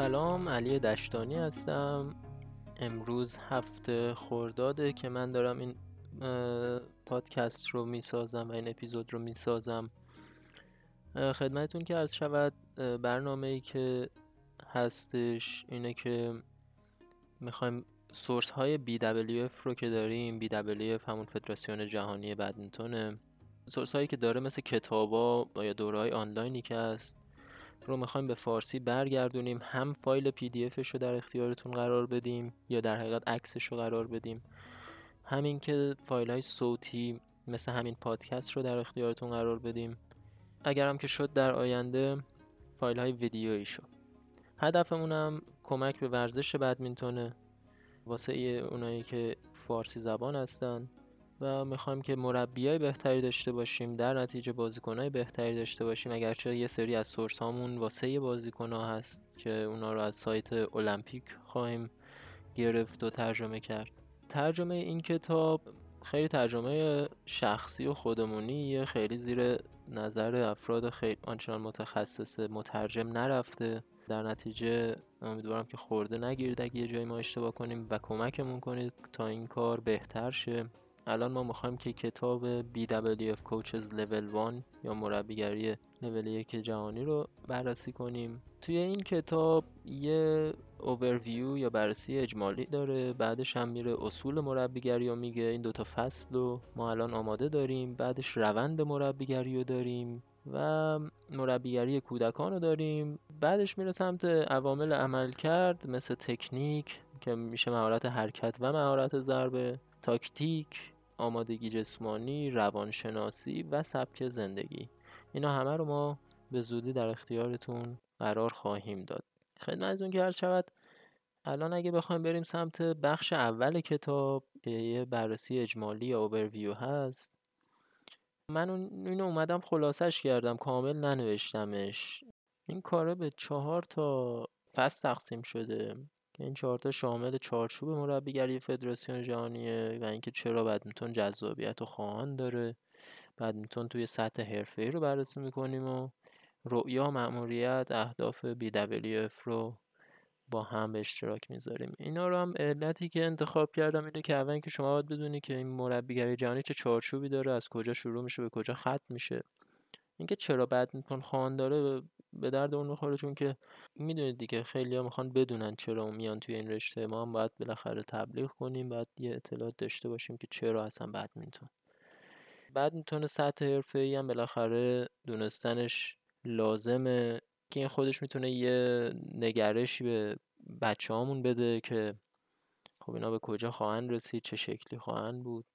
سلام علی دشتانی هستم. امروز هفته خورداده که من دارم این پادکست رو می‌سازم و این اپیزود رو می‌سازم. خدمتون که عرض شود برنامه ای که هستش اینه که می‌خوایم سورس های BWF رو که داریم BWF همون فدراسیون جهانی بدمینتونه سورس هایی که داره مثل کتابا یا دوره های آنلاینی که هست رو می‌خوایم به فارسی برگردونیم هم فایل پی دی رو در اختیارتون قرار بدیم یا در حقیقت عکسش رو قرار بدیم. همین که فایل های صوتی مثل همین پادکست رو در اختیارتون قرار بدیم. اگر هم که شد در آینده فایل های ویدیویی شد هدفمون هم کمک به ورزش بدمینتونه. واسه اونایی که فارسی زبان هستن. و می‌خوایم که مربیای بهتری داشته باشیم در نتیجه بازیکنهای بهتری داشته باشیم. اگرچه یه سری از سورس هامون واسه بازیکنها هست که اونا رو از سایت المپیک خواهیم گرفت و ترجمه کرد. ترجمه این کتاب خیلی ترجمه شخصی و خودمونی خیلی زیر نظر افراد خیلی آنچنان متخصص مترجم نرفته. در نتیجه امیدوارم که خورده نگیرید اگه یه جایی ما اشتباه کنیم و کمکمون کنید تا این کار بهتر شه. الان ما می‌خوایم که کتاب BWF Coaches Level 1 یا مربیگری لول یک جهانی رو بررسی کنیم. توی این کتاب یه اوورویو یا بررسی اجمالی داره بعدش هم میره اصول مربیگری رو میگه این دوتا فصل رو ما الان آماده داریم بعدش روند مربیگری رو داریم و مربیگری کودکان رو داریم. بعدش میره سمت عوامل عمل کرد مثل تکنیک که میشه مهارت حرکت و مهارت ضربه. تاکتیک آمادگی جسمانی روانشناسی و سبک زندگی. اینا همه رو ما به زودی در اختیارتون قرار خواهیم داد. خدمتتون که شود الان اگه بخوایم بریم سمت بخش اول کتاب یه بررسی اجمالی یا اوورویو هست من اینو اومدم خلاصش کردم کامل ننوشتمش. این کاره به چهار تا فصل تقسیم شده. این چهارتا شامل چارچوب مربیگری فدراسیون جهانیه و اینکه چرا بدمینتون جذابیت و خواهان داره. بدمینتون توی سطح حرفه‌ای رو بررسی می‌کنیم و رؤیا مأموریت اهداف BWF رو با هم به اشتراک می‌ذاریم. اینا رو هم علتی که انتخاب کردم اینه که اول که شما باید بدونی که این مربیگری جهانی چه چارچوبی داره از کجا شروع میشه به کجا ختم میشه. اینکه چرا بدمینتون خواهان داره به درد اون می‌خوره چون که می‌دونید دیگه خیلی ها می‌خوان بدونن چرا میان توی این رشته. ما هم باید بالاخره تبلیغ کنیم باید یه اطلاعات داشته باشیم که چرا اصلا بدمینتون بدمینتون سطح حرفه هم بالاخره دونستنش لازمه که این خودش می‌تونه یه نگرشی به بچه هامون بده که خب اینا به کجا خواهند رسید چه شکلی خواهند بود.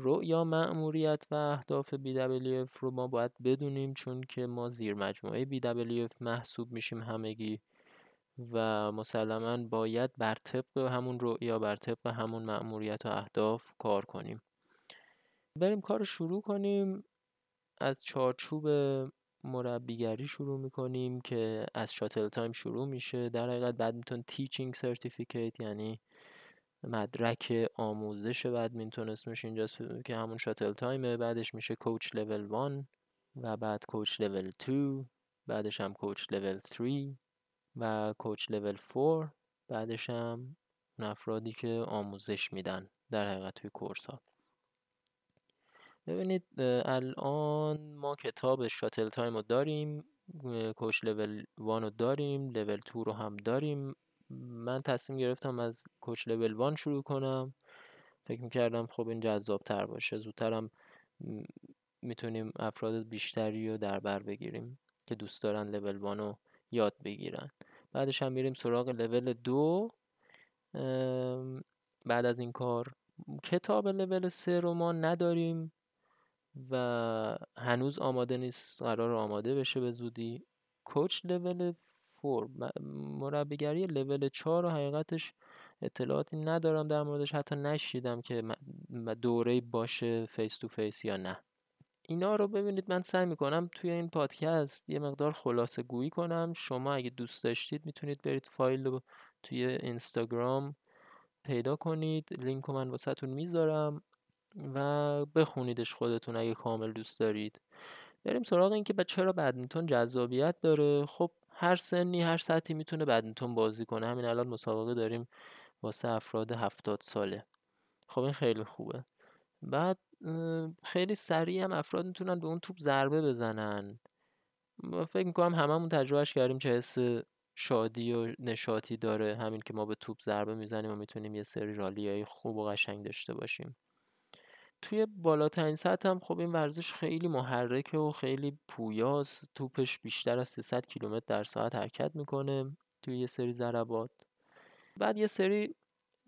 رؤیا مأموریت و اهداف BWF رو ما باید بدونیم چون که ما زیر مجموعه BWF محسوب میشیم همگی و مسلما باید بر طبق همون رؤیا بر طبق همون مأموریت و اهداف کار کنیم. بریم کار شروع کنیم. از چارچوب مربیگری شروع می‌کنیم که از Shuttle Time شروع میشه. در حقیقت badminton teaching certificate یعنی مدرک آموزش بدمینتون اسمش اینجاست که همون Shuttle Time ه بعدش میشه coach level 1 و بعد coach level 2 بعدش هم coach level 3 و coach level 4 بعدش هم افرادی که آموزش میدن در حقیقت توی course ها. ببینید الان ما کتاب Shuttle Time رو داریم coach level 1 رو داریم لول 2 رو هم داریم. من تصمیم گرفتم از coach level one شروع کنم. فکر می‌کردم خب این جذاب تر باشه زودترم می‌تونیم افراد بیشتری رو در بر بگیریم که دوست دارن level one رو یاد بگیرن. بعدش هم میریم سراغ لول دو. بعد از این کار کتاب لول سه رو ما نداریم و هنوز آماده نیست. قرار آماده بشه به زودی. coach level four مربیگری لول 4 رو حقیقتش اطلاعاتی ندارم در موردش. حتی نشنیدم که دوره باشه face to face یا نه. اینا رو ببینید من سعی می‌کنم توی این پادکست یه مقدار خلاصه گویی کنم. شما اگه دوست داشتید می‌تونید برید فایل رو توی اینستاگرام پیدا کنید. لینک رو من واسهتون می‌ذارم و بخونیدش خودتون اگه کامل دوست دارید. بریم سراغ این که چرا بدمینتون جذابیت داره. خب هر سنی هر سطحی می‌تونه بدمینتون بازی کنه. همین الان مسابقه داریم واسه افراد هفتاد ساله. خب این خیلی خوبه. بعد خیلی سریع هم افراد می‌تونن به اون توپ ضربه بزنن. فکر می‌کنم هممون تجربهش کردیم چه حس شادی و نشاطی داره. همین که ما به توپ ضربه می‌زنیم و می‌تونیم یه سری رالیای خوب و قشنگ داشته باشیم. توی بالاترین سطح هم خب این ورزش خیلی محرکه و خیلی پویاست. توپش بیشتر از 300 کیلومتر در ساعت حرکت می‌کنه توی یه سری ضربات. بعد یه سری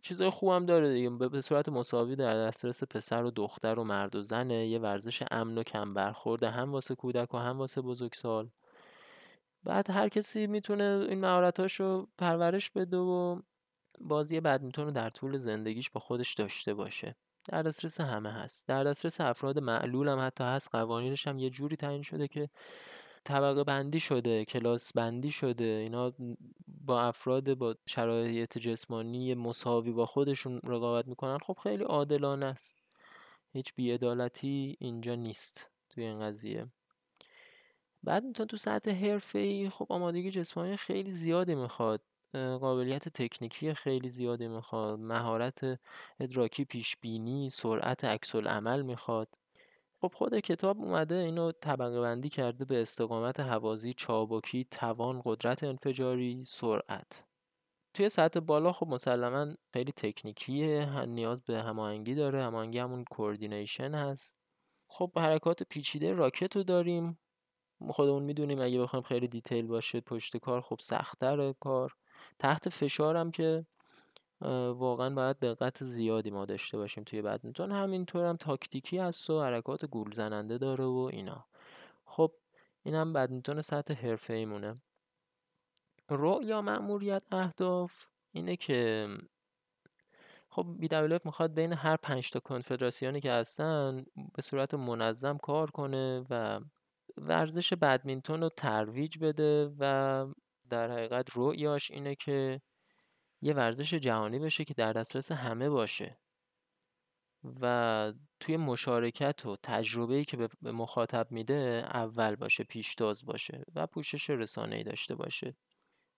چیزای خوبم داره دیگه به صورت مساوی در دسترس پسر و دختر و مرد و زنه. یه ورزش امن و کم برخورده هم واسه کودک و هم واسه بزرگسال. بعد هر کسی می‌تونه این مهارتاشو پرورش بده و بازی بدمینتون رو در طول زندگیش با خودش داشته باشه. در دسترس همه هست. در دسترس افراد معلول هم حتی هست قوانینش هم یه جوری تعیین شده که طبقه بندی شده کلاس بندی شده. اینا با افراد با شرایط جسمانی مساوی با خودشون رقابت می‌کنن. خب خیلی عادلانه است. هیچ بیعدالتی اینجا نیست توی این قضیه. بعد میتون تو سطح حرفه خب آمادگی جسمانی خیلی زیادی می‌خواد. قابلیت تکنیکی خیلی زیادی می‌خواد مهارت ادراکی پیش بینی سرعت عکس عمل می‌خواد. خب خود کتاب اومده اینو طبقه بندی کرده به استقامت حوازی چابکی توان قدرت انفجاری سرعت. توی سطح بالا خب مسلما خیلی تکنیکیه نیاز به هماهنگی داره هماهنگی همون coordination هست. خب حرکات پیچیده راکت رو داریم. خودمون می‌دونیم اگه بخوایم خیلی detail باشه پشت کار خب سختتر کار. تحت فشارم که واقعا باید دقت زیادی ما داشته باشیم توی بدمینتون همینطور هم تاکتیکی هست و حرکات گول زننده داره و اینا. خب این هم بدمینتون سطح حرفه ایمونه. رو یا مأموریت اهداف؟ اینه که خب بی می‌خواد بین هر پنج تا کنفدراسیونی که هستن به صورت منظم کار کنه و ورزش بدمینتون رو ترویج بده و در حقیقت رؤیاش اینه که یه ورزش جهانی بشه که در دسترس همه باشه. و توی مشارکت و تجربه‌ای که به مخاطب میده اول باشه پیشتاز باشه و پوشش رسانه‌ای داشته باشه.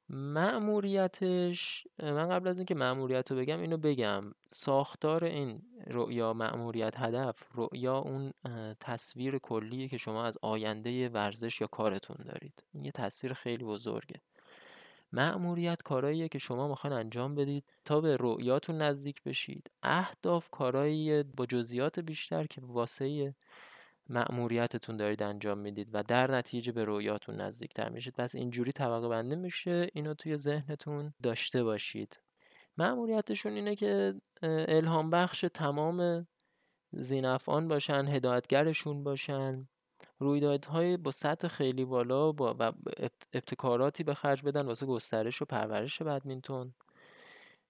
معموریتش من قبل از اینکه معموریت رو بگم اینو بگم. ساختار این رؤیا معموریت هدف رؤیا اون تصویر کلیه که شما از آینده ورزش یا کارتون دارید. این یه تصویر خیلی بزرگه. معموریت کاراییه که شما می‌خواین انجام بدید تا به رؤیاتون نزدیک بشید. اهداف کارایی با جزئیات بیشتر که واسه مأموریتتون دارید انجام می‌دید و در نتیجه به رویاتون نزدیکتر میشید. پس اینجوری طبقه بندی میشه اینو توی ذهنتون داشته باشید. مأموریتشون اینه که الهام بخش تمام زینفان باشن هدایتگرشون باشن. رویدادهای با سطح خیلی بالا با و ابتکاراتی به خرج بدن واسه گسترش و پرورش بدمینتون.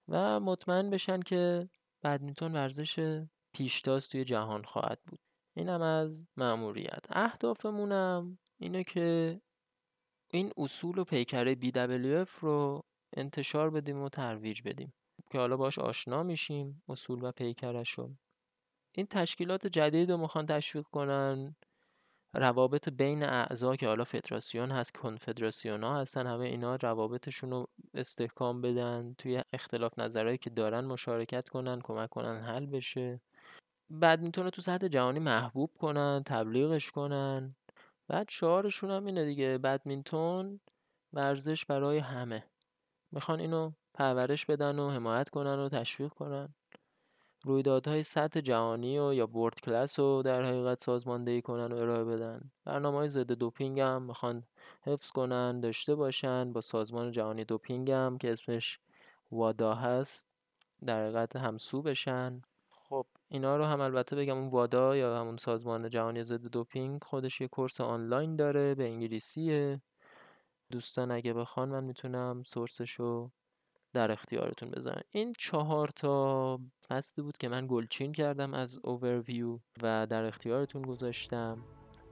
و مطمئن بشن که بدمینتون ورزش پیشتاز توی جهان خواهد بود. اینم از مأموریت. اهدافمونم اینه که این اصول و پیکره BWF رو انتشار بدیم و ترویج بدیم. که حالا باش آشنا میشیم اصول و پیکرش این تشکیلات جدید رو می‌خوان تشویق کنن. روابط بین اعضا که حالا فدراسیون هست کنفدراسیون ها هستن همه اینا روابطشون رو استحکام بدن توی اختلاف نظرهایی که دارن مشارکت کنن کمک کنن حل بشه. بدمینتون رو تو سطح جهانی محبوب کنن تبلیغش کنن. بعد شعارشون هم اینه دیگه بدمینتون ورزش برای همه. می‌خوان اینو پرورش بدن و حمایت کنن و تشویق کنن. رویدادهای سطح جهانی و یا بورد کلاس رو در حقیقت سازماندهی کنن و ارائه بدن. برنامه های ضد دوپینگ هم می‌خوان حفظ کنن داشته باشن. با سازمان جهانی دوپینگ هم که اسمش وادا هست در حقیقت همسو بشن. خب اینا رو هم البته بگم اون وادا یا همون سازمان جهانی ضد دوپینگ خودش یه کورس آنلاین داره به انگلیسیه. دوستان اگه بخوان من می‌تونم سورسش رو در اختیارتون بذارم این چهار تا فصلی بود که من گلچین کردم از اوورویو و در اختیارتون گذاشتم.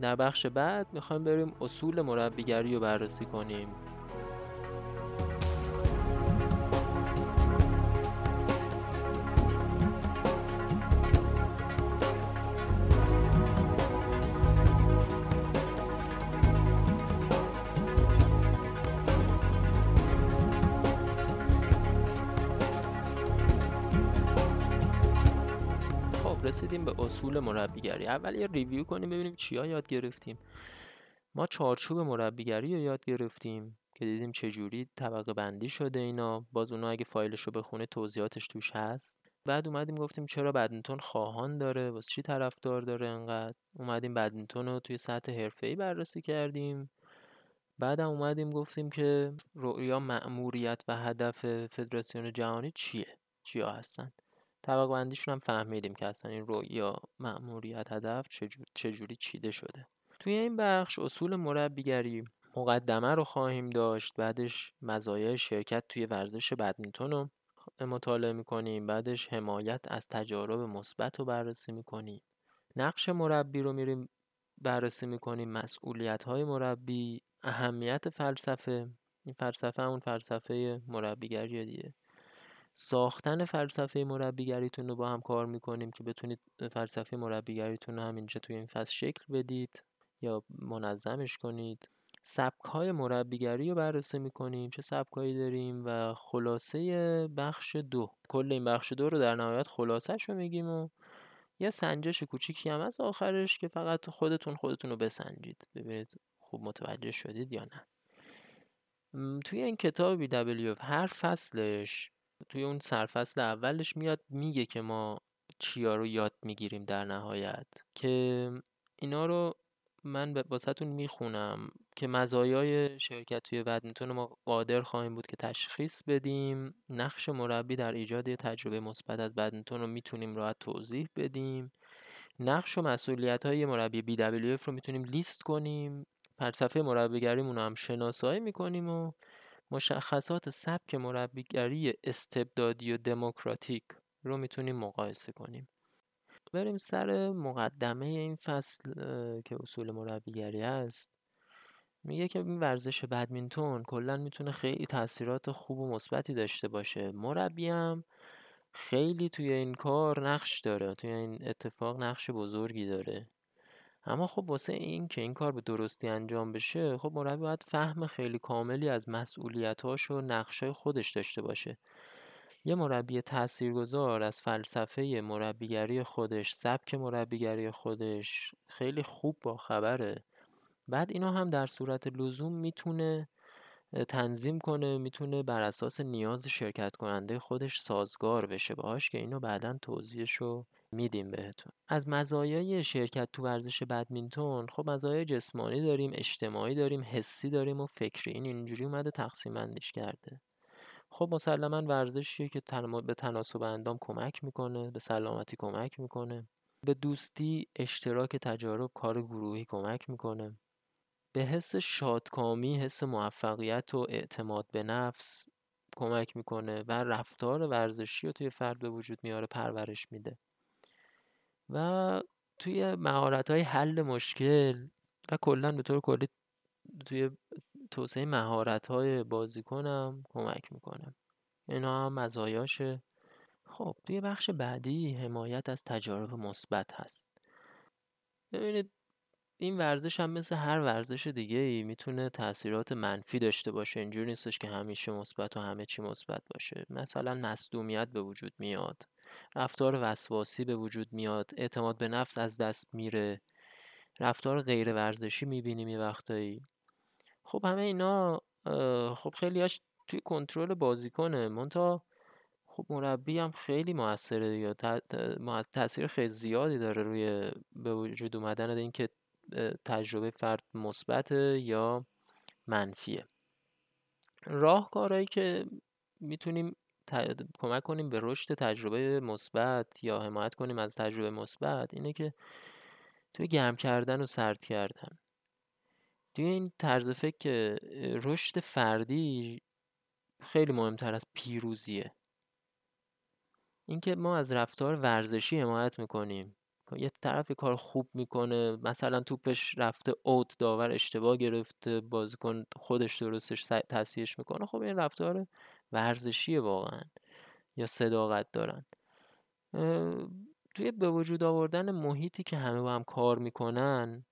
در بخش بعد می‌خوایم بریم اصول مربیگری رو بررسی کنیم. اصول مربیگری. اول یه ریویو کنیم ببینیم چیا یاد گرفتیم. ما چارچوب مربیگری رو یاد گرفتیم که دیدیم چجوری طبقه بندی شده اینا. باز اونا اگه فایلش رو بخونه توضیحاتش توش هست. بعد اومدیم گفتیم چرا بدمینتون خواهان داره؟ واسه چی طرفدار داره انقدر؟ اومدیم بدمینتون رو توی سطح حرفه‌ای بررسی کردیم. بعدم اومدیم گفتیم که رؤیا مأموریت و هدف فدراسیون جهانی چیه؟ چیا هستن؟ طبق بندیشون هم فهمیدیم که اصلا این رؤیا مأموریت هدف چجور... چجوری چیده شده. توی این بخش اصول مربیگری مقدمه رو خواهیم داشت بعدش مزایای شرکت توی ورزش بدمینتون رو مطالعه می‌کنیم بعدش حمایت از تجارب مثبت رو بررسی می‌کنیم. نقش مربی رو میریم بررسی می‌کنیم مسئولیت های مربی اهمیت فلسفه این فلسفه همون فلسفه مربیگری دیگه. ساختن فلسفه مربیگریتون رو با هم کار می‌کنیم که بتونید فلسفه مربیگریتون رو همینجا توی این فصل شکل بدید یا منظمش کنید. سبک های مربیگری رو بررسی می‌کنیم. چه سبک هایی داریم و خلاصه بخش دو. کل این بخش دو رو در نهایت خلاصش رو میگیم و یه سنجش کوچیکی هم از آخرش که فقط خودتون خودتون رو بسنجید. ببینید خوب متوجه شدید یا نه. توی این کتاب دبلیو هر فصلش توی اون سرفصل اولش میاد میگه که ما چیا رو یاد می‌گیریم در نهایت که اینا رو من واسهتون می‌خونم که مزایای شرکت توی بدمینتون ما قادر خواهیم بود که تشخیص بدیم. نقش مربی در ایجاد تجربه مثبت از بدمینتون رو می‌تونیم راحت توضیح بدیم. نقش و مسئولیت های مربی BWF رو می‌تونیم لیست کنیم. فلسفه مربیگریمون رو هم شناسایی می‌کنیم و مشخصات سبک مربیگری استبدادی و دموکراتیک رو می‌تونیم مقایسه کنیم. بریم سر مقدمه این فصل که اصول مربیگری است. میگه که این ورزش بدمینتون کلا می‌تونه خیلی تاثیرات خوب و مثبتی داشته باشه. مربی خیلی توی این کار نقش داره توی این اتفاق نقش بزرگی داره. اما خب واسه این که این کار به درستی انجام بشه خب مربی باید فهم خیلی کاملی از مسئولیتاش و نقشای خودش داشته باشه. یه مربی تاثیرگذار از فلسفه مربیگری خودش سبک مربیگری خودش خیلی خوب با خبره. بعد اینو هم در صورت لزوم می‌تونه تنظیم کنه می‌تونه بر اساس نیاز شرکت کننده خودش سازگار بشه باهاش که اینو بعدا توضیحشو میدیم بهتون. از مزایای شرکت تو ورزش بدمینتون خب مزایای جسمانی داریم اجتماعی داریم حسی داریم و فکری. این اینجوری اومده تقسیم بندیش کرده. خب مسلما ورزشیه که به تناسب اندام کمک می‌کنه به سلامتی کمک می‌کنه. به دوستی اشتراک تجارب کار گروهی کمک می‌کنه. به حس شادکامی حس موفقیت و اعتماد به نفس کمک می‌کنه و رفتار ورزشی رو توی فرد به وجود میاره پرورش میده. و توی مهارت های حل مشکل و کلا به طور کلی توی توسعه مهارت های بازیکنم کمک می‌کنه اینا هم مزایاشه خب توی بخش بعدی حمایت از تجارب مثبت هست. ببینید این ورزش هم مثل هر ورزش دیگه ای می‌تونه تاثیرات منفی داشته باشه. اینجوری نیستش که همیشه مثبت و همه چی مثبت باشه. مثلا مصدومیت به وجود میاد. رفتار وسواسی به وجود میاد. اعتماد به نفس از دست میره. رفتار غیر ورزشی می‌بینیم یه وقتایی. خب همه اینا خب خیلی هاش توی کنترل بازیکنه. مونتا خب مربی هم خیلی موثره یا تاثیر خیلی زیادی داره روی به وجود اومدن اینکه تجربه فرد مثبت یا منفیه. راهکارهایی که می‌تونیم کمک کنیم به رشد تجربه مثبت یا حمایت کنیم از تجربه مثبت اینه که توی گرم کردن و سرد کردن. توی این طرز فکر که رشد فردی خیلی مهمتر از پیروزیه. اینکه ما از رفتار ورزشی حمایت می‌کنیم. یه طرف کار خوب می‌کنه مثلا توپش رفته اوت داور اشتباه گرفته بازیکن خودش درستش تصحیحش می‌کنه. خب این رفتار ورزشیه واقعا یا صداقت دارن. توی به وجود آوردن محیطی که همه با هم کار می‌کنن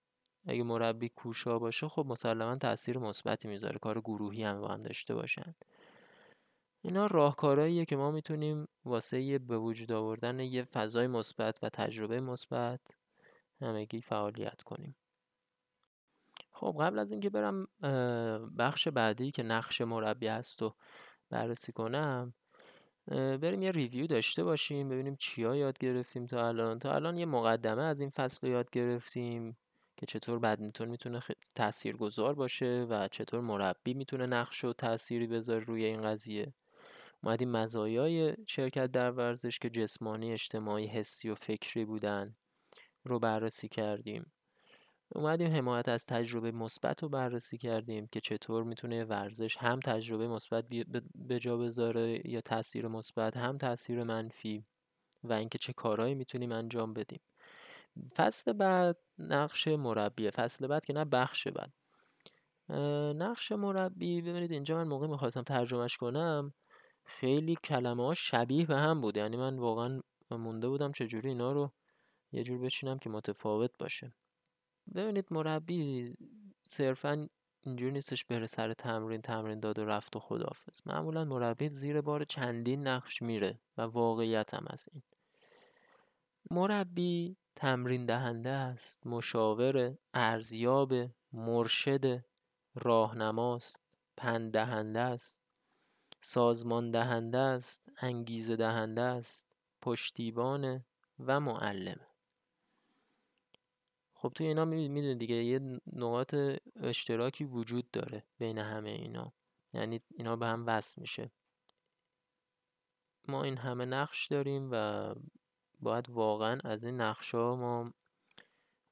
اگه مربی کوشا باشه خب مسلما تاثیر مثبتی می‌ذاره. کار گروهی هم با هم داشته باشن. اینا راهکارهاییه که ما می‌تونیم واسه به وجود آوردن یه فضای مثبت و تجربه مثبت همگی فعالیت کنیم. خب قبل از اینکه برم بخش بعدی که نقش مربی هست و بررسی کنم. بریم یه ریویو داشته باشیم ببینیم چیا یاد گرفتیم تا الان. تا الان یه مقدمه از این فصل رو یاد گرفتیم که چطور بدمینتون می‌تونه خ... تأثیر گذار باشه و چطور مربی می‌تونه نقش و تأثیری بذاره روی این قضیه. اومدیم مزایای شرکت در ورزش که جسمانی اجتماعی حسی و فکری بودن رو بررسی کردیم. اومدیم حمایت از تجربه مثبت رو بررسی کردیم که چطور می‌تونه ورزش هم تجربه مثبت به جا بذاره یا تاثیر مثبت هم تاثیر منفی و اینکه چه کارهایی می‌تونیم انجام بدیم. فصل بعد نقش مربیه فصل بعد که نه بخش بعد. نقش مربی ببینید اینجا من موقع می‌خواستم ترجمهش کنم خیلی کلمه ها شبیه به هم بود. یعنی من واقعا مونده بودم چجوری اینا رو یه جور بچینم که متفاوت باشه. ببینید مربی صرفا اینجوری نیستش بره سر تمرین تمرین داد و رفت و خدافز معمولا مربی زیر بار چندین نقش میره و واقعیت هم از این. مربی تمرین دهنده است مشاور ارزیاب مرشد راهنماست پند دهنده است سازمان دهنده است انگیزه دهنده است پشتیبان و معلم. خب توی اینا می‌دونید دیگه یه نقاط اشتراکی وجود داره بین همه اینا. یعنی اینا به هم وصل میشه. ما این همه نقش داریم و باید واقعا از این نقش ها ما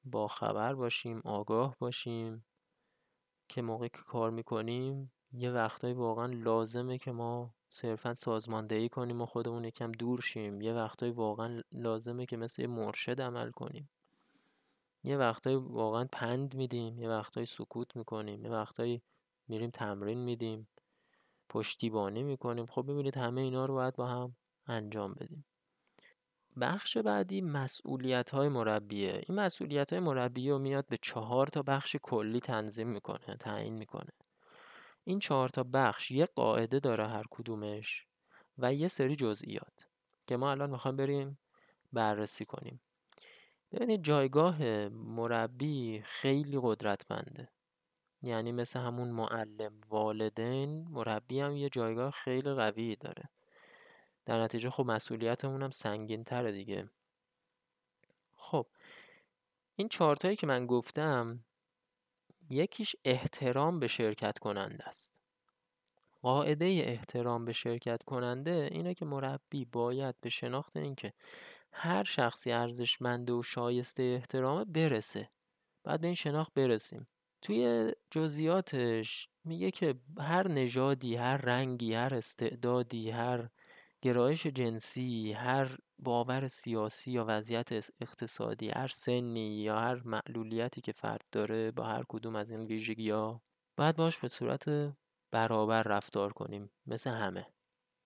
با خبر باشیم آگاه باشیم که موقعی که کار می‌کنیم یه وقتایی واقعا لازمه که ما صرفا سازماندهی کنیم و خودمون یکم دور شیم. یه وقتایی واقعا لازمه که مثل مرشد عمل کنیم. یه وقتایی واقعا پند میدیم یه وقتایی سکوت می‌کنیم یه وقتایی میریم تمرین میدیم پشتیبانی می‌کنیم. خب ببینید همه اینا رو باید با هم انجام بدیم. بخش بعدی مسئولیت های مربیه. این مسئولیت های مربیه رو میاد به چهار تا بخش کلی تنظیم می‌کنه تعیین می‌کنه. این چهار تا بخش یه قاعده داره هر کدومش و یه سری جزئیات که ما الان می‌خوام بریم بررسی کنیم. ببینید جایگاه مربی خیلی قدرتمنده. یعنی مثل همون معلم والدین مربی هم یه جایگاه خیلی قوی داره. در نتیجه خب مسئولیتمون هم سنگین تره دیگه. خب این چارتایی که من گفتم یکیش احترام به شرکت کننده است. قاعده احترام به شرکت کننده اینه که مربی باید به شناخت اینکه هر شخصی ارزشمنده و شایسته احترامه برسه. بعد به این شناخت برسیم. توی جزئیاتش میگه که هر نژادی هر رنگی هر استعدادی هر گرایش جنسی هر باور سیاسی یا وضعیت اقتصادی هر سنی یا هر معلولیتی که فرد داره با هر کدوم از این ویژگی ها باید باش به صورت برابر رفتار کنیم. مثل همه.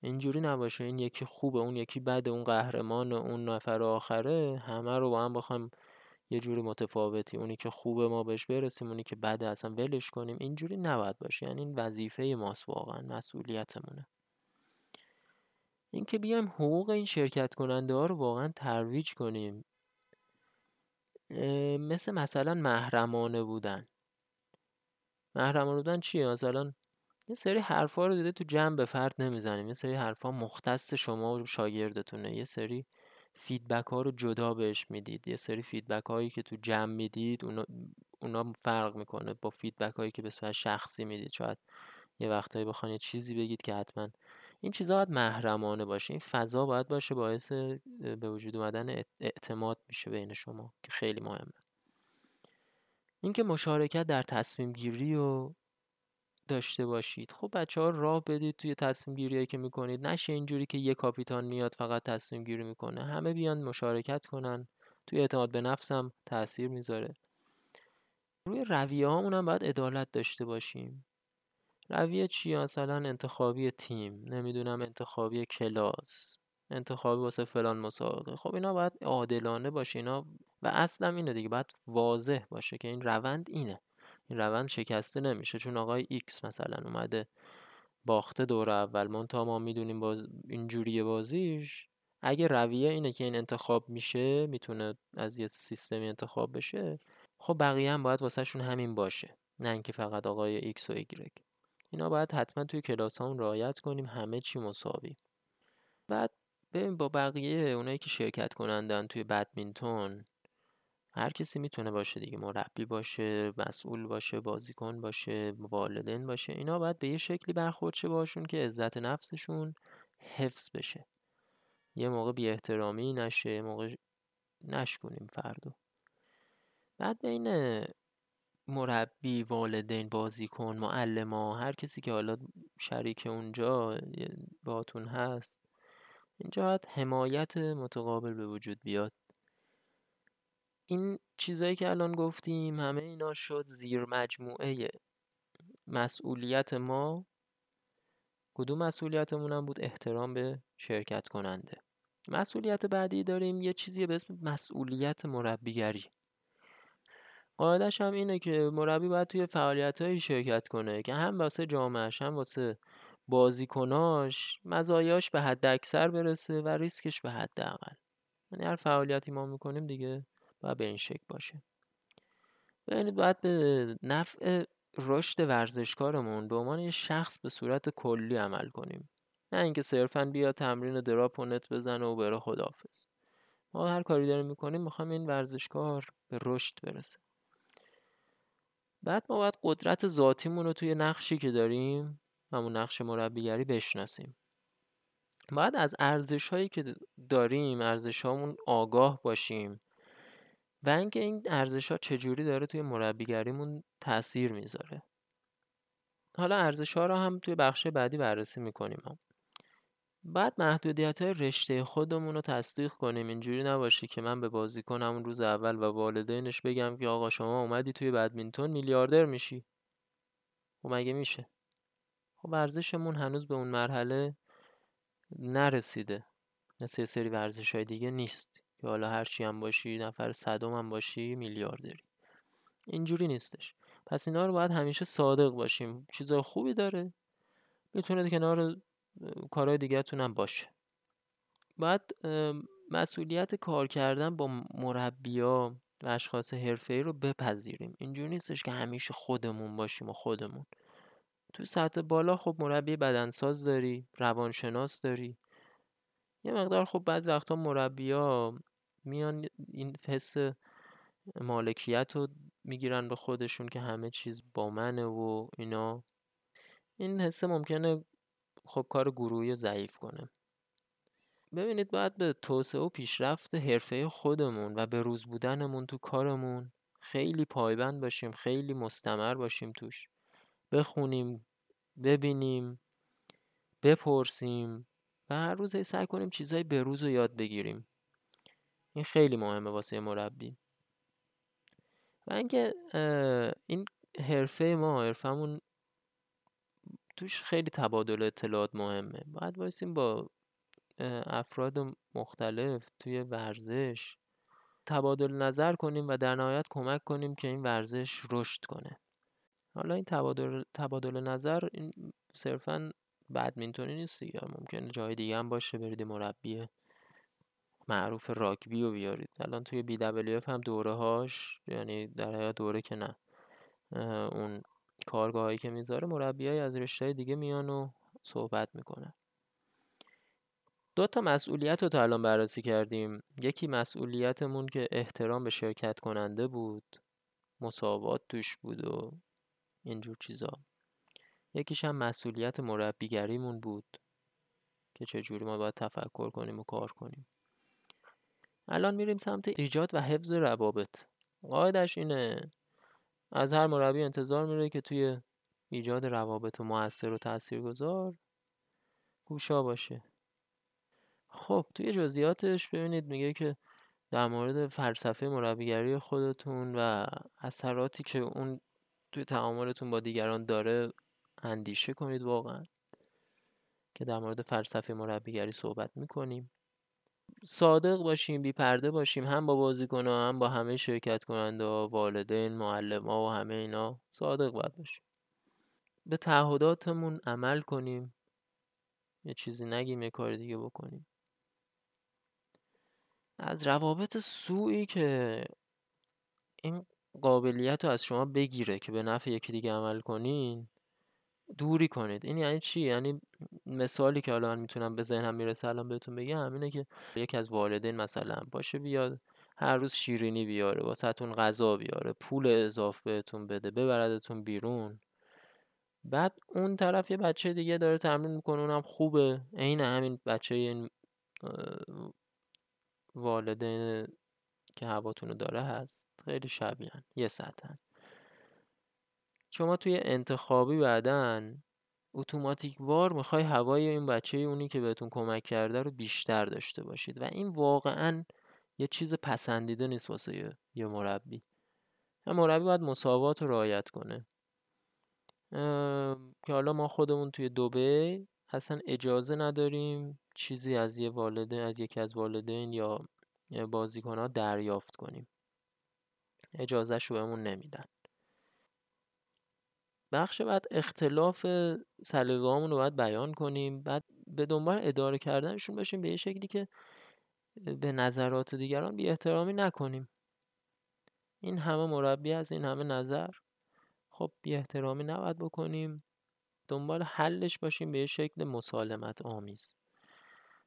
اینجوری نباشه. این یکی خوبه اون یکی بده. اون قهرمان اون نفر آخره. همه رو با هم بخوایم یه جوری متفاوتی. اونی که خوبه ما بهش برسیم اونی که بده اصلا ولش کنیم. اینجوری نباید باشه. یعنی این وظیفه ماست واقعا مسئولیتمونه. اینکه بیایم حقوق این شرکت کننده ها رو واقعا ترویج کنیم. مثل مثلا محرمانه بودن. محرمانه بودن چیه؟ مثلا یه سری حرفا رو دیگه تو جمع به فرد نمی‌زنیم. یه سری حرفا مختص شما و شاگردتونه. یه سری feedback ها رو جدا بهش می‌دید. یه سری feedback هایی که تو جمع می‌دید اونا, اونا فرق می‌کنه با feedback هایی که به صورت شخصی می‌دید. شاید یه وقتایی بخواین یه چیزی بگید که حتما این چیزا باید محرمانه باشه. این فضا باید باشه باعث به وجود اومدن اعتماد میشه بین شما که خیلی مهمه. اینکه مشارکت در تصمیم گیری و داشته باشید. خب بچه ها راه بدید توی تصمیم گیری که می‌کنید. نشه اینجوری که یه کاپیتان میاد فقط تصمیم گیری می‌کنه. همه بیان مشارکت کنن. توی اعتماد به نفسم تاثیر می‌ذاره. روی رویه هامون هم باید عدالت داشته باشیم. رویه چی؟ مثلا انتخابی تیم. نمی‌دونم انتخابی کلاس. انتخابی واسه فلان مسابقه. خب اینا باید عادلانه باشه. اینا و اصلا اینه دیگه. باید واضح باشه که این روند اینه. این روند شکسته نمیشه. چون آقای ایکس مثلا اومده باخته دور اول منتها ما می‌دونیم باز اینجوری بازیش. اگه رویه اینه که این انتخاب میشه می‌تونه از یه سیستمی انتخاب بشه خب بقیه هم باید واسهشون همین باشه. نه اینکه فقط آقای ایکس و ایگرگ. اینا باید حتما توی کلاس همون رعایت کنیم همه چی مساوی. بعد ببین با بقیه اونایی که شرکت کنندن توی بدمینتون هر کسی می‌تونه باشه دیگه مربی باشه مسئول باشه بازیکن باشه والدین باشه اینا باید به یه شکلی برخورد شه باشون که عزت نفسشون حفظ بشه. یه موقع بی احترامی نشه یه موقع نشکنیم فردو بعد بین مربی والدین بازیکن معلم هر کسی که حالا شریک اونجا باتون هست اینجا باید حمایت متقابل به وجود بیاد. این چیزایی که الان گفتیم همه اینا شد زیر مجموعه مسئولیت ما. کدوم مسئولیتمون هم بود؟ احترام به شرکت کننده. مسئولیت بعدی داریم یه چیزی به اسم مسئولیت مربیگری. قاعدش هم اینه که مربی باید توی فعالیت شرکت کنه که هم واسه جامعهش هم واسه بازیکناش مزایاش به حد اکثر برسه و ریسکش به حد اقل. یعنی هر فعالیتی ما می‌کنیم دیگه باید به این شکل باشه. یعنی باید به نفع رشد ورزشکارمون به عنوان یه شخص به صورت کلی عمل کنیم. نه اینکه صرفا بیا تمرین دراپ و نت بزنه و بره خداحافظ. ما هر کاری داریم می‌کنیم می‌خوام این ورزشکار به رشد برسه. بعد ما باید قدرت ذاتیمون رو توی نقشی که داریم همون نقش مربیگری بشناسیم. باید از ارزش هایی که داریم ارزش آگاه باشیم. و اینکه این ارزش ها چجوری داره توی مربیگریمون تاثیر می‌ذاره. حالا ارزش ها رو هم توی بخش بعدی بررسی می‌کنیم هم. بعد محدودیت های رشته خودمون رو تصدیق کنیم. اینجوری نباشه که من به بازیکن همون روز اول و والدینش بگم که آقا شما اومدی توی بدمینتون میلیاردر میشی. خب مگه میشه؟ خب ورزشمون هنوز به اون مرحله نرسیده. مثل سری ورزش های دیگه نیست. که حالا هرچی هم باشی نفر صدم هم باشی میلیاردری. اینجوری نیستش. پس اینا رو باید همیشه صادق باشیم. چیزای خوبی داره. می‌تونه کنار کارهای دیگه هم باشه. باید مسئولیت کار کردن با مربیا و اشخاص حرفه‌ای رو بپذیریم. اینجوری نیستش که همیشه خودمون باشیم و خودمون. تو سطح بالا خب مربی بدنساز داری روانشناس داری. یه مقدار خب بعض وقتا مربیا میان این حس مالکیت رو می‌گیرن به خودشون که همه چیز با منه و اینا. این حسه ممکنه خب کار گروهی ضعیف کنه. ببینید باید به توسعه و پیشرفت حرفه خودمون و به روز بودنمون تو کارمون خیلی پایبند باشیم خیلی مستمر باشیم توش. بخونیم ببینیم بپرسیم و هر روز سعی کنیم چیزهای به روز رو یاد بگیریم. این خیلی مهمه واسه مربی. و اینکه این حرفه ما حرفمون توش خیلی تبادل اطلاعات مهمه. باید وایسیم با افراد مختلف توی ورزش تبادل نظر کنیم و در نهایت کمک کنیم که این ورزش رشد کنه. حالا این تبادل, تبادل نظر این صرفا بدمینتونی نیست یا ممکنه جای دیگه هم باشه برید مربی معروف راکبی رو بیارید. الان توی بی دبلیو هم دوره هاش یعنی در حیات دوره که نه اون کارگاهایی که می‌ذاره مربی های از رشته دیگه میان و صحبت می‌کنن. دو تا مسئولیت رو تا الان بررسی کردیم. یکی مسئولیتمون که احترام به شرکت کننده بود مساوات توش بود و اینجور چیزا. یکیش هم مسئولیت مربیگریمون بود که چجوری ما باید تفکر کنیم و کار کنیم. الان میریم سمت ایجاد و حفظ روابط. قاعدش اینه. از هر مربی انتظار میره که توی ایجاد روابط موثر و تاثیرگذار گوشا باشه. خب توی جزئیاتش ببینید میگه که در مورد فلسفه مربیگری خودتون و اثراتی که اون توی تعاملتون با دیگران داره اندیشه کنید واقعا که در مورد فلسفه مربیگری صحبت می‌کنیم. صادق باشیم بی پرده باشیم هم با بازیکن هم با همه شرکت کننده ها والدین معلم ها و همه اینا صادق باید باشیم. به تعهداتمون عمل کنیم. یه چیزی نگیم یه کار دیگه بکنیم. از روابط سوئی که این قابلیت رو از شما بگیره که به نفع یکی دیگه عمل کنین دوری کنید. این یعنی چی؟ یعنی مثالی که حالا من می‌تونم به ذهنم می‌رسه الان بهتون بگم اینه که یکی از والدین مثلا باشه بیاد هر روز شیرینی بیاره واسهتون غذا بیاره پول اضاف بهتون بده ببردتون بیرون. بعد اون طرف یه بچه دیگه داره تمرین می‌کنه اونم خوبه. عین همین بچه این والدین که هواتونو داره هست. خیلی شبیه یه سطحن شما توی انتخابی بعدن اتوماتیک وار می‌خوای هوای این بچه اونی که بهتون کمک کرده رو بیشتر داشته باشید و این واقعا یه چیز پسندیده نیست واسه یه مربی. یه مربی باید مساوات رو رعایت کنه. که حالا ما خودمون توی دوبه اصلا اجازه نداریم چیزی از یه والده از یکی از والدین یا بازیکن ها دریافت کنیم. اجازهش رو بهمون نمیدن. بخش بعد اختلاف سلیقه‌هامون رو باید بیان کنیم. بعد به دنبال اداره کردنشون باشیم به یه شکلی که به نظرات دیگران بی احترامی نکنیم. این همه مربی از این همه نظر. خب بی احترامی نباید بکنیم. دنبال حلش باشیم به یه شکل مسالمت آمیز.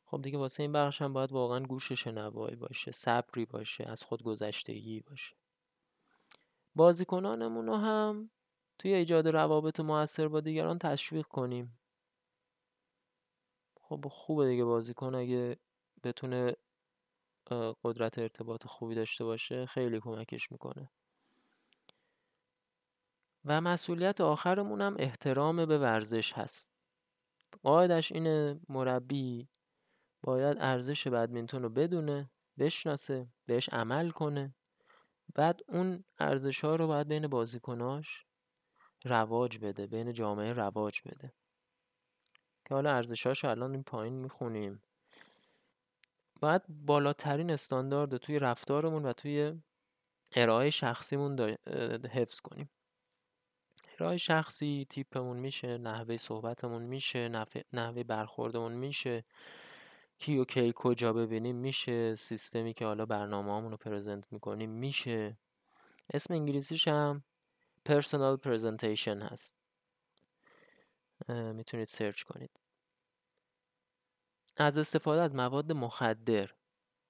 خب دیگه واسه این بخش هم باید واقعا گوش شنوایی باشه صبری باشه از خود گذشتگی باشه. بازیکنانمون رو هم توی ایجاد روابط موثر با دیگران تشویق کنیم. خب خوبه دیگه بازیکن اگه بتونه قدرت ارتباط خوبی داشته باشه خیلی کمکش می‌کنه. و مسئولیت آخرمون هم احترام به ورزش هست. قاعدش اینه مربی باید ارزش بدمینتون رو بدونه بشناسه بهش عمل کنه. بعد اون ارزش ها رو باید بین بازیکناش رواج بده بین جامعه رواج بده. که حالا ارزشهاش الان این پایین می‌خونیم. باید بالاترین استاندارد توی رفتارمون و توی ارائه شخصیمون حفظ کنیم. ارائه شخصی تیپمون میشه نحوه صحبتمون میشه نحوه برخوردمون میشه. کی و کی کجا ببینیم میشه. سیستمی که حالا برنامه رو پرزنت می‌کنیم میشه. اسم انگلیسیش هم Personal Presentation هست. می‌تونید سرچ کنید. از استفاده از مواد مخدر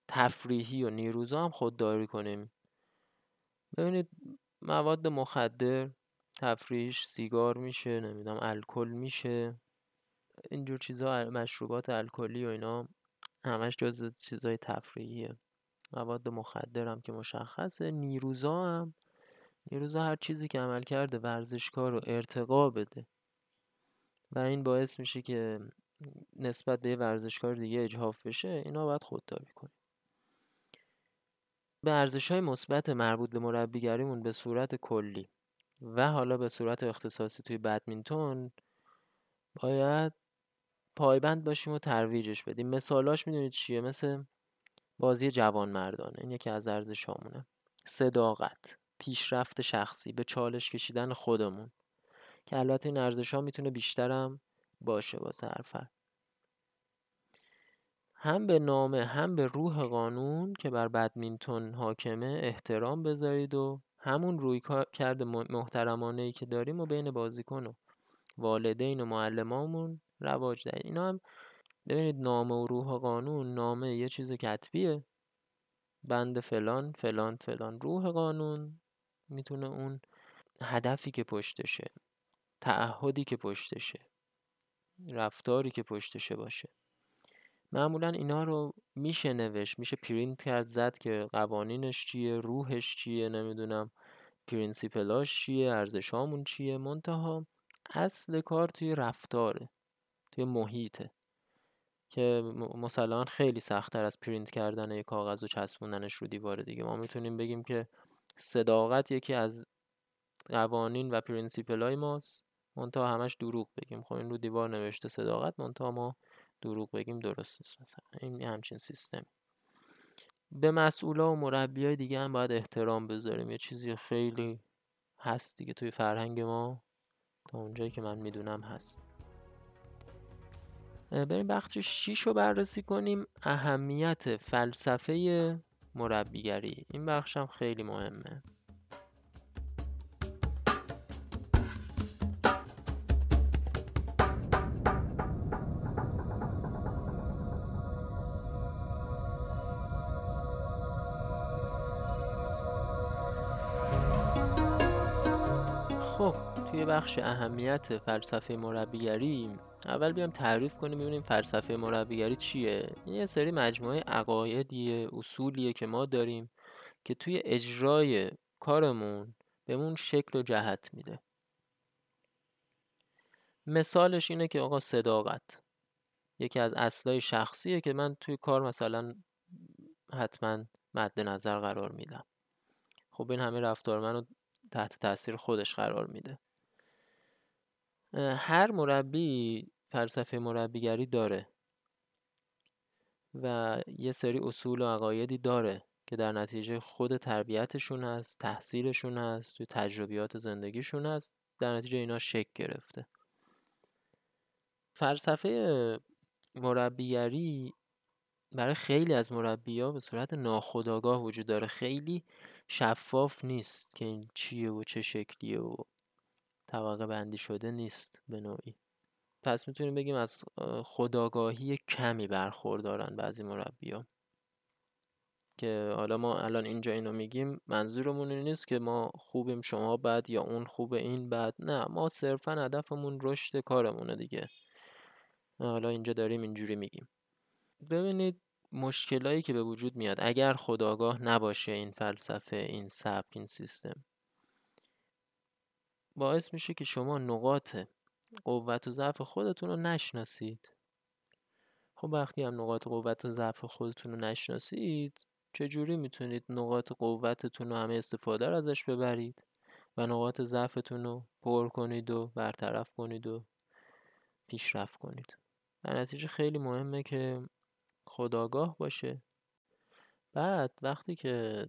تفریحی و نیروزا هم خودداری کنیم. ببینید مواد مخدر تفریحش سیگار میشه نمی‌دونم الکل میشه. اینجور چیزها مشروبات الکلی و اینا همش جز چیزای تفریحیه. مواد مخدر هم که مشخصه. نیروزا هم نیروزا هر چیزی که عمل کرده ورزشکار رو ارتقا بده. و این باعث میشه که نسبت به یه ورزشکار دیگه اجهاف بشه اینا باید خودداری کنیم به ارزش های مثبت مربوط به مربیگریمون به صورت کلی و حالا به صورت اختصاصی توی بدمینتون باید پایبند باشیم و ترویجش بدیم. مثالاش می‌دونید چیه؟ مثل بازی جوان مردانه این یکی از ارزش هامونه صداقت. پیشرفت شخصی به چالش کشیدن خودمون. که البته این ارزش ها می‌تونه بیشترم باشه واسه هر فرد. هم به نامه هم به روح قانون که بر بدمینتون حاکمه احترام بذارید و همون روی کرده محترمانه که داریم و بین بازیکن و والدین و معلمامون رواج دهید. اینا هم ببینید نامه و روح قانون نامه یه چیز کتبیه. بند فلان فلان فلان. روح قانون می‌تونه اون هدفی که پشتشه تعهدی که پشتشه رفتاری که پشتشه باشه. معمولا اینا رو میشه نوشت میشه پرینت کرد زد که قوانینش چیه روحش چیه نمی‌دونم principle اش چیه ارزشامون چیه. منتها اصل کار توی رفتاره توی محیطه که مسلما خیلی سختتر از پرینت کردن یک کاغذ و چسبوندنش رو دیواره دیگه. ما می‌تونیم بگیم که صداقت یکی از قوانین و principle های ماست. منتها همش دروغ بگیم. خب این رو دیوار نوشته صداقت منتها ما دروغ بگیم درست است مثلا. این همچین سیستم به مسئولا و مربی های دیگه هم باید احترام بذاریم. یه چیزی خیلی هست دیگه توی فرهنگ ما. تا اونجایی که من می‌دونم هست. بریم بخش 6 رو بررسی کنیم. اهمیت فلسفه مربیگری. این بخش هم خیلی مهمه. توی بخش اهمیت فلسفه مربیگری اول بیام تعریف کنیم ببینیم فلسفه مربیگری چیه. این یه سری مجموعه عقایدیه اصولیه که ما داریم که توی اجرای کارمون بهمون شکل و جهت میده. مثالش اینه که آقا صداقت یکی از اصلای شخصیه که من توی کار مثلا حتما مد نظر قرار میدم. خب این همه رفتار منو تحت تاثیر خودش قرار میده. هر مربی فلسفه مربیگری داره و یه سری اصول و عقایدی داره که در نتیجه خود تربیتشون هست تحصیلشون هست توی تجربیات زندگیشون هست در نتیجه اینا شکل گرفته. فلسفه مربیگری برای خیلی از مربیا به صورت ناخودآگاه وجود داره. خیلی شفاف نیست که این چیه و چه شکلیه و طبقه بندی شده نیست به نوعی. پس می‌تونیم بگیم از خداگاهی کمی برخوردارن بعضی مربیا که حالا ما الان اینجا اینو میگیم منظورمون این نیست که ما خوبیم شما بد یا اون خوب این بد نه ما صرفا هدفمون رشد کارمونه دیگه. حالا اینجا داریم اینجوری میگیم. ببینید مشکلایی که به وجود میاد اگر خداگاه نباشه این فلسفه این سبک این سیستم باعث میشه که شما نقاط قوت و ضعف خودتون رو نشناسید. خب وقتی هم نقاط قوت و ضعف خودتون رو نشناسید چجوری می‌تونید نقاط قوتتون رو همه استفاده رو ازش ببرید و نقاط ضعفتون رو پر کنید و برطرف کنید و پیشرفت کنید؟ در نتیجه خیلی مهمه که خداگاه باشه. بعد وقتی که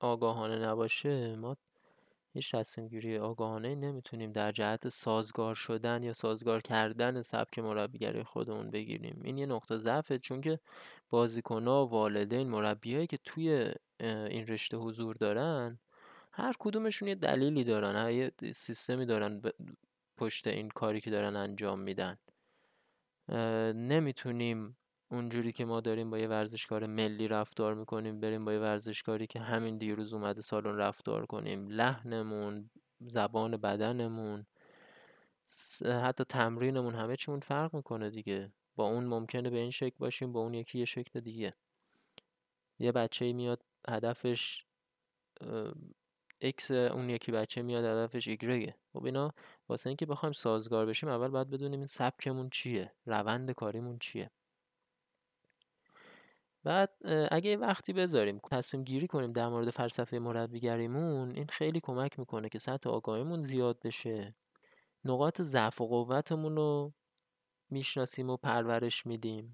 آگاهانه نباشه ما هیچ تصمیم گیری آگاهانه نمی‌تونیم در جهت سازگار شدن یا سازگار کردن سبک مربیگری خودمون بگیریم. این یه نقطه ضعفه چون که بازیکنها والدین مربیایی که توی این رشته حضور دارن هر کدومشون یه دلیلی دارن یه سیستمی دارن پشت این کاری که دارن انجام میدن. نمی‌تونیم اونجوری که ما داریم با یه ورزشکار ملی رفتار می‌کنیم بریم با یه ورزشکاری که همین دیروز اومده سالن رفتار کنیم. لحنمون زبان بدنمون حتی تمرینمون همه چیمون فرق می‌کنه دیگه. با اون ممکنه به این شکل باشیم با اون یکی یه شکل دیگه. یه بچه میاد هدفش اکس اون یکی بچه میاد هدفش ایگرگه خب اینا واسه اینکه بخوایم سازگار بشیم اول باید بدونیم این سبکمون چیه روند کاریمون چیه. بعد اگه وقتی بذاریم تصمیم گیری کنیم در مورد فلسفه مربیگریمون این خیلی کمک می‌کنه که سطح آگاهیمون زیاد بشه. نقاط ضعف و قوتمون رو می‌شناسیم و پرورش میدیم.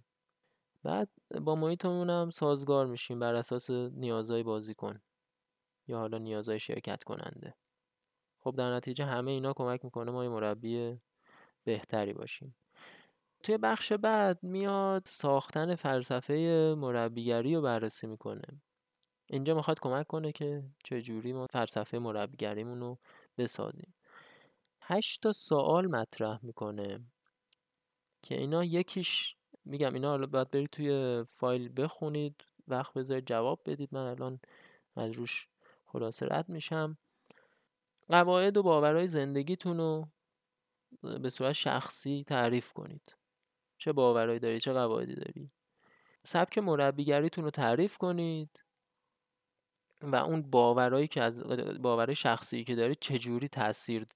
بعد با محیطمون هم سازگار میشیم بر اساس نیازهای بازیکن یا حالا نیازهای شرکت کننده. خب در نتیجه همه اینا کمک می‌کنه ما یه مربی بهتری باشیم. توی بخش بعد میاد ساختن فلسفه مربیگری رو بررسی می‌کنه. اینجا می‌خواد کمک کنه که چجوری ما فلسفه مربیگریمون رو بسازیم. هشت تا سوال مطرح می‌کنه که اینا یکیش میگم اینا حالا باید برید توی فایل بخونید وقت بذارید جواب بدید. من الان از روش خلاصه رد میشم. قواعد و باورهای زندگیتون رو به صورت شخصی تعریف کنید. چه باورهایی داری چه قواعدی داری؟ سبک مربیگریتون رو تعریف کنید و اون باورهایی که از باورهای شخصی که دارید چجوری تاثیر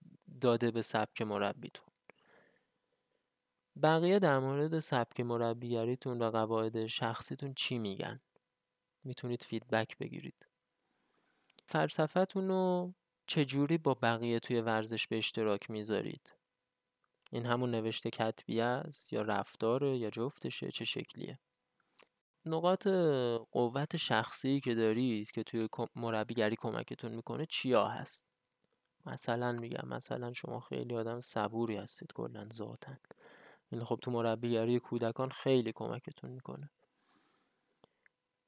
داده به سبک مربیتون؟ بقیه در مورد سبک مربیگریتون و قواعد شخصیتون چی میگن؟ می‌تونید فیدبک بگیرید. فلسفتون رو چجوری با بقیه توی ورزش به اشتراک می‌ذارید؟ این همون نوشته کتبی است یا رفتاره یا جفتشه؟ چه شکلیه؟ نقاط قوت شخصی که دارید که توی مربیگری کمکتون می‌کنه چیا هست؟ مثلا میگم مثلا شما خیلی آدم صبوری هستید کلا ذاتن این خب تو مربیگری کودکان خیلی کمکتون می‌کنه.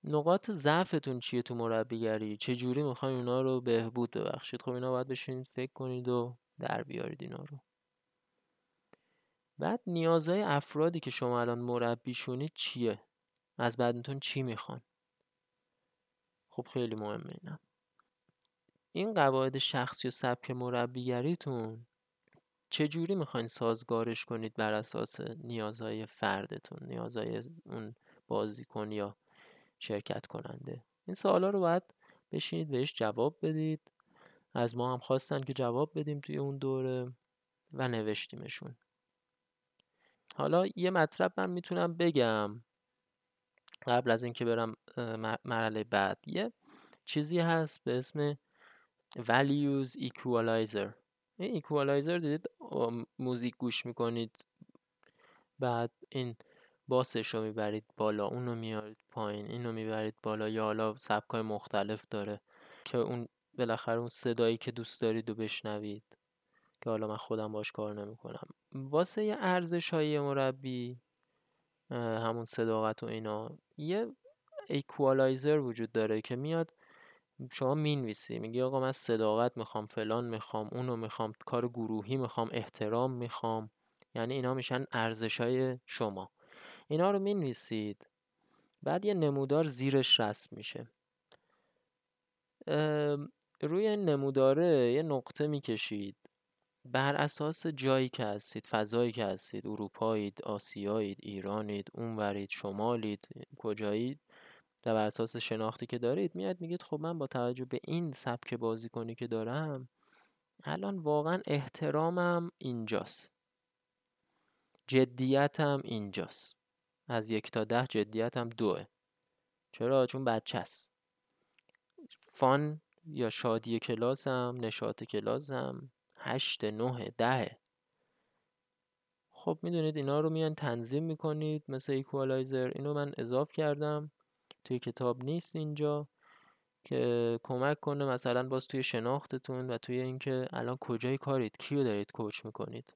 نقاط ضعفتون چیه تو مربیگری؟ چه جوری می‌خواین اونا رو بهبود ببخشید؟ خب اینا باید بشینید فکر کنید و در بیارید اینا رو. بعد نیازهای افرادی که شما الان مربیشونید چیه؟ از بعدتون چی می‌خوان؟ خب خیلی مهمه اینم این قواعد شخصی و سبک مربیگریتون چجوری می‌خواین سازگارش کنید بر اساس نیازهای فردتون نیازهای اون بازیکن یا شرکت کننده؟ این سوالا رو باید بشینید بهش جواب بدید. از ما هم خواستن که جواب بدیم توی اون دوره و نوشتیمشون. حالا یه مطلب من می‌تونم بگم قبل از اینکه برم مرحله بعد. یه چیزی هست به اسم values equalizer. این equalizer دیدید؟ موزیک گوش می‌کنید بعد این باسش رو می‌برید بالا اون رو میارید پایین این رو می‌برید بالا یا حالا سبکای مختلف داره که اون بالاخره اون صدایی که دوست دارید و بشنوید. که حالا من خودم باش کار نمی‌کنم. واسه ارزش های مربی همون صداقت و اینا یه ایکوالایزر وجود داره که میاد شما می‌نویسی میگی آقا من صداقت می‌خوام فلان می‌خوام اونو می‌خوام کار گروهی می‌خوام احترام می‌خوام. یعنی اینا میشن ارزش های شما. اینا رو می‌نویسید. بعد یه نمودار زیرش رسم میشه. روی نموداره یه نقطه می‌کشید. بر اساس جایی که هستید فضایی که هستید اروپایید آسیایید ایرانید اونورید شمالید کجایید و بر اساس شناختی که دارید میاد میگید خب من با توجه به این سبک بازیکنی که دارم الان واقعا احترامم اینجاست. جدیتم اینجاست. از یک تا ده جدیتم دوه. چرا؟ چون بچه است. fun یا شادی کلاسم نشاط کلاسم. هشت نه ده. خب می‌دونید اینا رو میان تنظیم می‌کنید مثل ایکوالایزر. اینو من اضاف کردم. توی کتاب نیست اینجا که کمک کنه مثلا باز توی شناختتون و توی اینکه الان کجای کارید کیو دارید کوچ می‌کنید.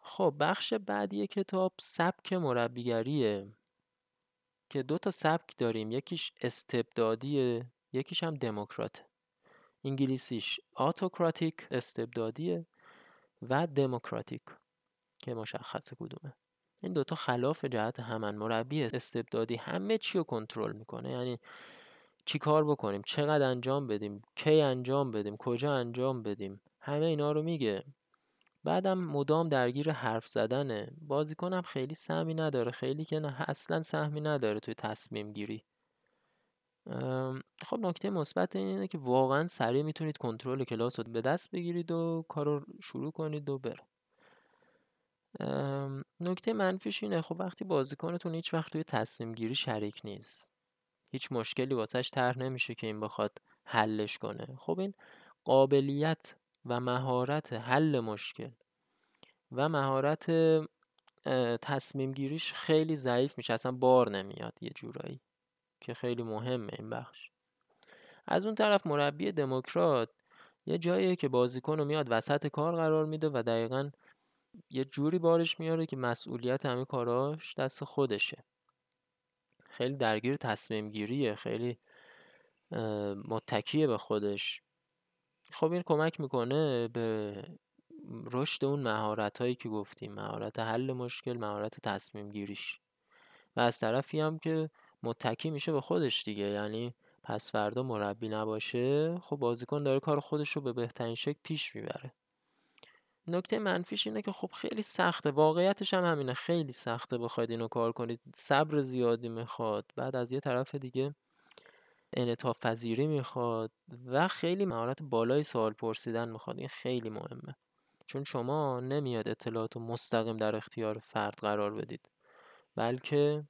خب بخش بعدی کتاب سبک مربیگریه که دو تا سبک داریم. یکیش استبدادیه یکیش هم دموکرات انگلیسیش آتوکراتیک استبدادیه و دموکراتیک که مشخصه کدومه. این دوتا خلاف جهت همن مربی استبدادی. همه چی رو کنترل می‌کنه. یعنی چی کار بکنیم؟ چقدر انجام بدیم؟ کی انجام بدیم؟ کجا انجام بدیم؟ همه اینا رو میگه. بعدم مدام درگیر حرف زدنه. بازیکنم خیلی سهمی نداره. خیلی که نه اصلا سهمی نداره توی تصمیم گیری. خب نکته مثبت اینه که واقعا سریع می‌تونید کنترل کلاس رو به دست بگیرید و کار رو شروع کنید و بره. نکته منفیش اینه خب وقتی بازیکنتون هیچ وقت توی تصمیم گیری شریک نیست هیچ مشکلی واسش طرح نمیشه که این بخواد حلش کنه. خب این قابلیت و مهارت حل مشکل و مهارت تصمیم گیریش خیلی ضعیف میشه اصلا بار نمیاد یه جورایی. که خیلی مهمه این بخش. از اون طرف مربی دموکرات یه جاییه که بازیکن رو میاد وسط کار قرار میده و دقیقا یه جوری بارش میاره که مسئولیت همه کاراش دست خودشه. خیلی درگیر تصمیم گیریه خیلی متکیه به خودش. خب این کمک می‌کنه به رشد اون مهارت هایی که گفتیم مهارت حل مشکل مهارت تصمیم گیریش و از طرفی هم که متکی میشه به خودش دیگه. یعنی پس فردا مربی نباشه خب بازیکن داره کار خودش رو به بهترین شکل پیش می‌بره. نکته منفیش اینه که خب خیلی سخته. واقعیتش هم همینه. خیلی سخته بخواید اینو کار کنید. صبر زیادی می‌خواد. بعد از یه طرف دیگه انعطاف پذیری می‌خواد و خیلی مهارت بالای سوال پرسیدن می‌خواد. این خیلی مهمه. چون شما نمیاد اطلاعات مستقیم در اختیار فرد قرار بدید. بلکه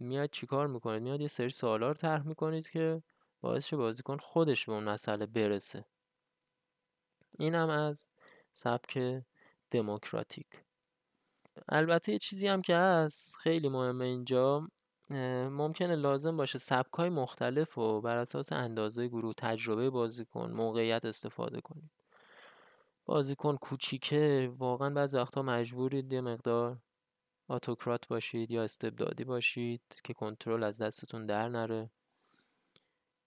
میاد چیکار می‌کنید میاد یه سری سوالا رو طرح می‌کنید که باعث شه بازیکن خودش به اون مسئله برسه. این هم از سبک دموکراتیک. البته یه چیزی هم که هست خیلی مهمه اینجا ممکنه لازم باشه سبکای مختلف و بر اساس اندازه گروه تجربه بازیکن موقعیت استفاده کنید بازیکن کوچیکه واقعا بعضی وقتا مجبورید یه مقدار آتوکرات باشید یا استبدادی باشید که کنترل از دستتون در نره.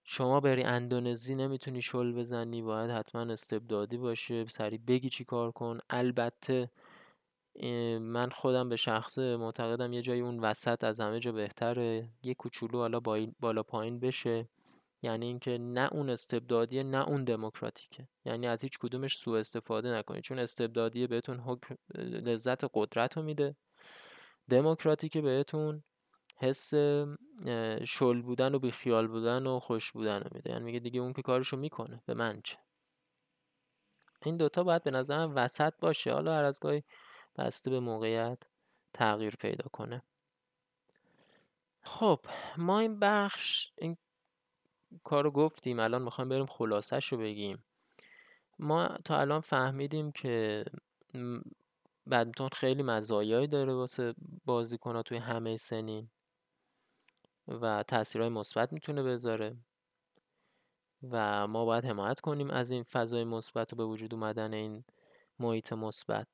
شما بری اندونزی نمی‌تونی شل بزنی باید حتما استبدادی باشه سری بگی چی کار کن. البته من خودم به شخصه معتقدم یه جایی اون وسط از همه جا بهتره. یه کوچولو حالا بالا پایین بشه. یعنی اینکه نه اون استبدادیه نه اون دموکراتیکه. یعنی از هیچ کدومش سوء استفاده نکنید چون استبدادیه بهتون حکم لذت قدرت رو میده. دموکراتیکه بهتون حس شل بودن و بیخیال بودن و خوش بودن رو میده. یعنی میگه دیگه اون که کارشو می‌کنه. به من چه؟ این دوتا باید به نظرم وسط باشه. حالا هر از گاهی بسته به موقعیت تغییر پیدا کنه. خب ما این بخش این کار رو گفتیم. الان می‌خوایم بریم خلاصش رو بگیم. ما تا الان فهمیدیم که بدمینتون خیلی مزایایی داره واسه بازیکنها توی همه سنین و تاثیرهای مثبت می‌تونه بذاره. و ما باید حمایت کنیم از این فضای مثبت و به وجود اومدن این محیط مثبت.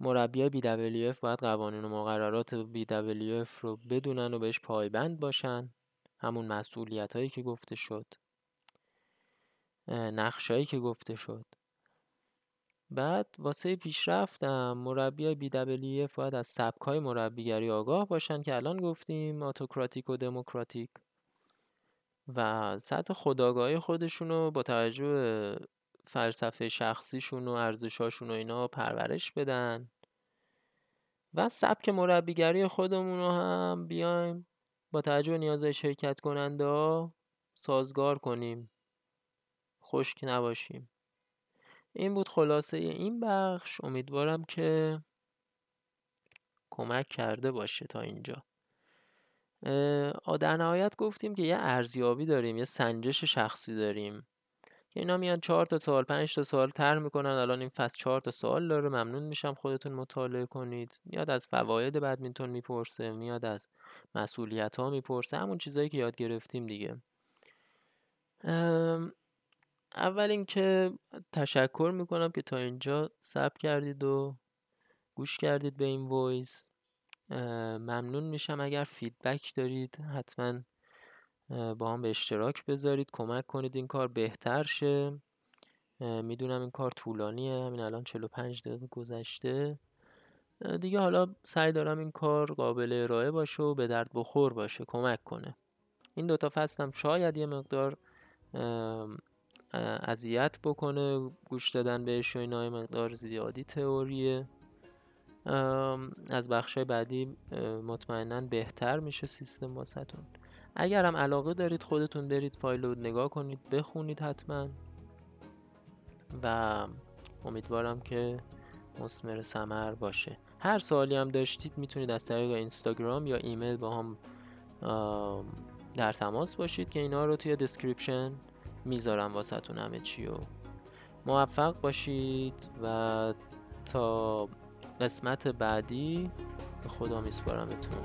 مربیای BWF باید قوانین و مقررات BWF رو بدونن و بهش پایبند باشن. همون مسئولیت هایی که گفته شد. نقشایی که گفته شد. بعد واسه پیشرفتم مربی BWF باید از سبک های مربیگری آگاه باشن که الان گفتیم آتوکراتیک و دموکراتیک. و سطح خداگاهی خودشون رو با توجه به فلسفه شخصیشون و ارزشاشون و اینا پرورش بدن و سبک مربیگری خودمون رو هم بیایم با توجه به نیازهای شرکت کننده سازگار کنیم. خشک نباشیم. این بود خلاصه این بخش. امیدوارم که کمک کرده باشه تا اینجا. در نهایت گفتیم که یه ارزیابی داریم یه سنجش شخصی داریم. اینا میان چهار تا سوال پنج تا سوال تر می‌کنن. الان این فصل چهار تا سوال داره. ممنون میشم خودتون مطالعه کنید. میاد از فواید بدمینتون می‌پرسه میاد از مسئولیت ها می‌پرسه. همون چیزایی که یاد گرفتیم دیگه. اول اینکه تشکر می‌کنم که تا اینجا صبر کردید و گوش کردید به این voice. ممنون میشم اگر feedback دارید حتما با هم به اشتراک بذارید کمک کنید این کار بهتر شه. می‌دونم این کار طولانیه همین الان 45 دقیقه گذشته. دیگه حالا سعی دارم این کار قابل ارائه باشه و به درد بخور باشه کمک کنه. این دوتا فصلم شاید یه مقدار اذیت بکنه گوش دادن بهش و اینا مقدار زیادی تئوریه. از بخش بعدی مطمئنا بهتر میشه سیستم واسهتون. اگر هم علاقه دارید خودتون برید فایل رو نگاه کنید بخونید حتما. و امیدوارم که مسمر سمر باشه. هر سوالی هم داشتید می‌تونید از طریق اینستاگرام یا ایمیل با هم در تماس باشید که اینا رو توی دسکریپشن می‌ذارم واسهتون همه چی و موفق باشید و تا قسمت بعدی به خدا میسپارمتون.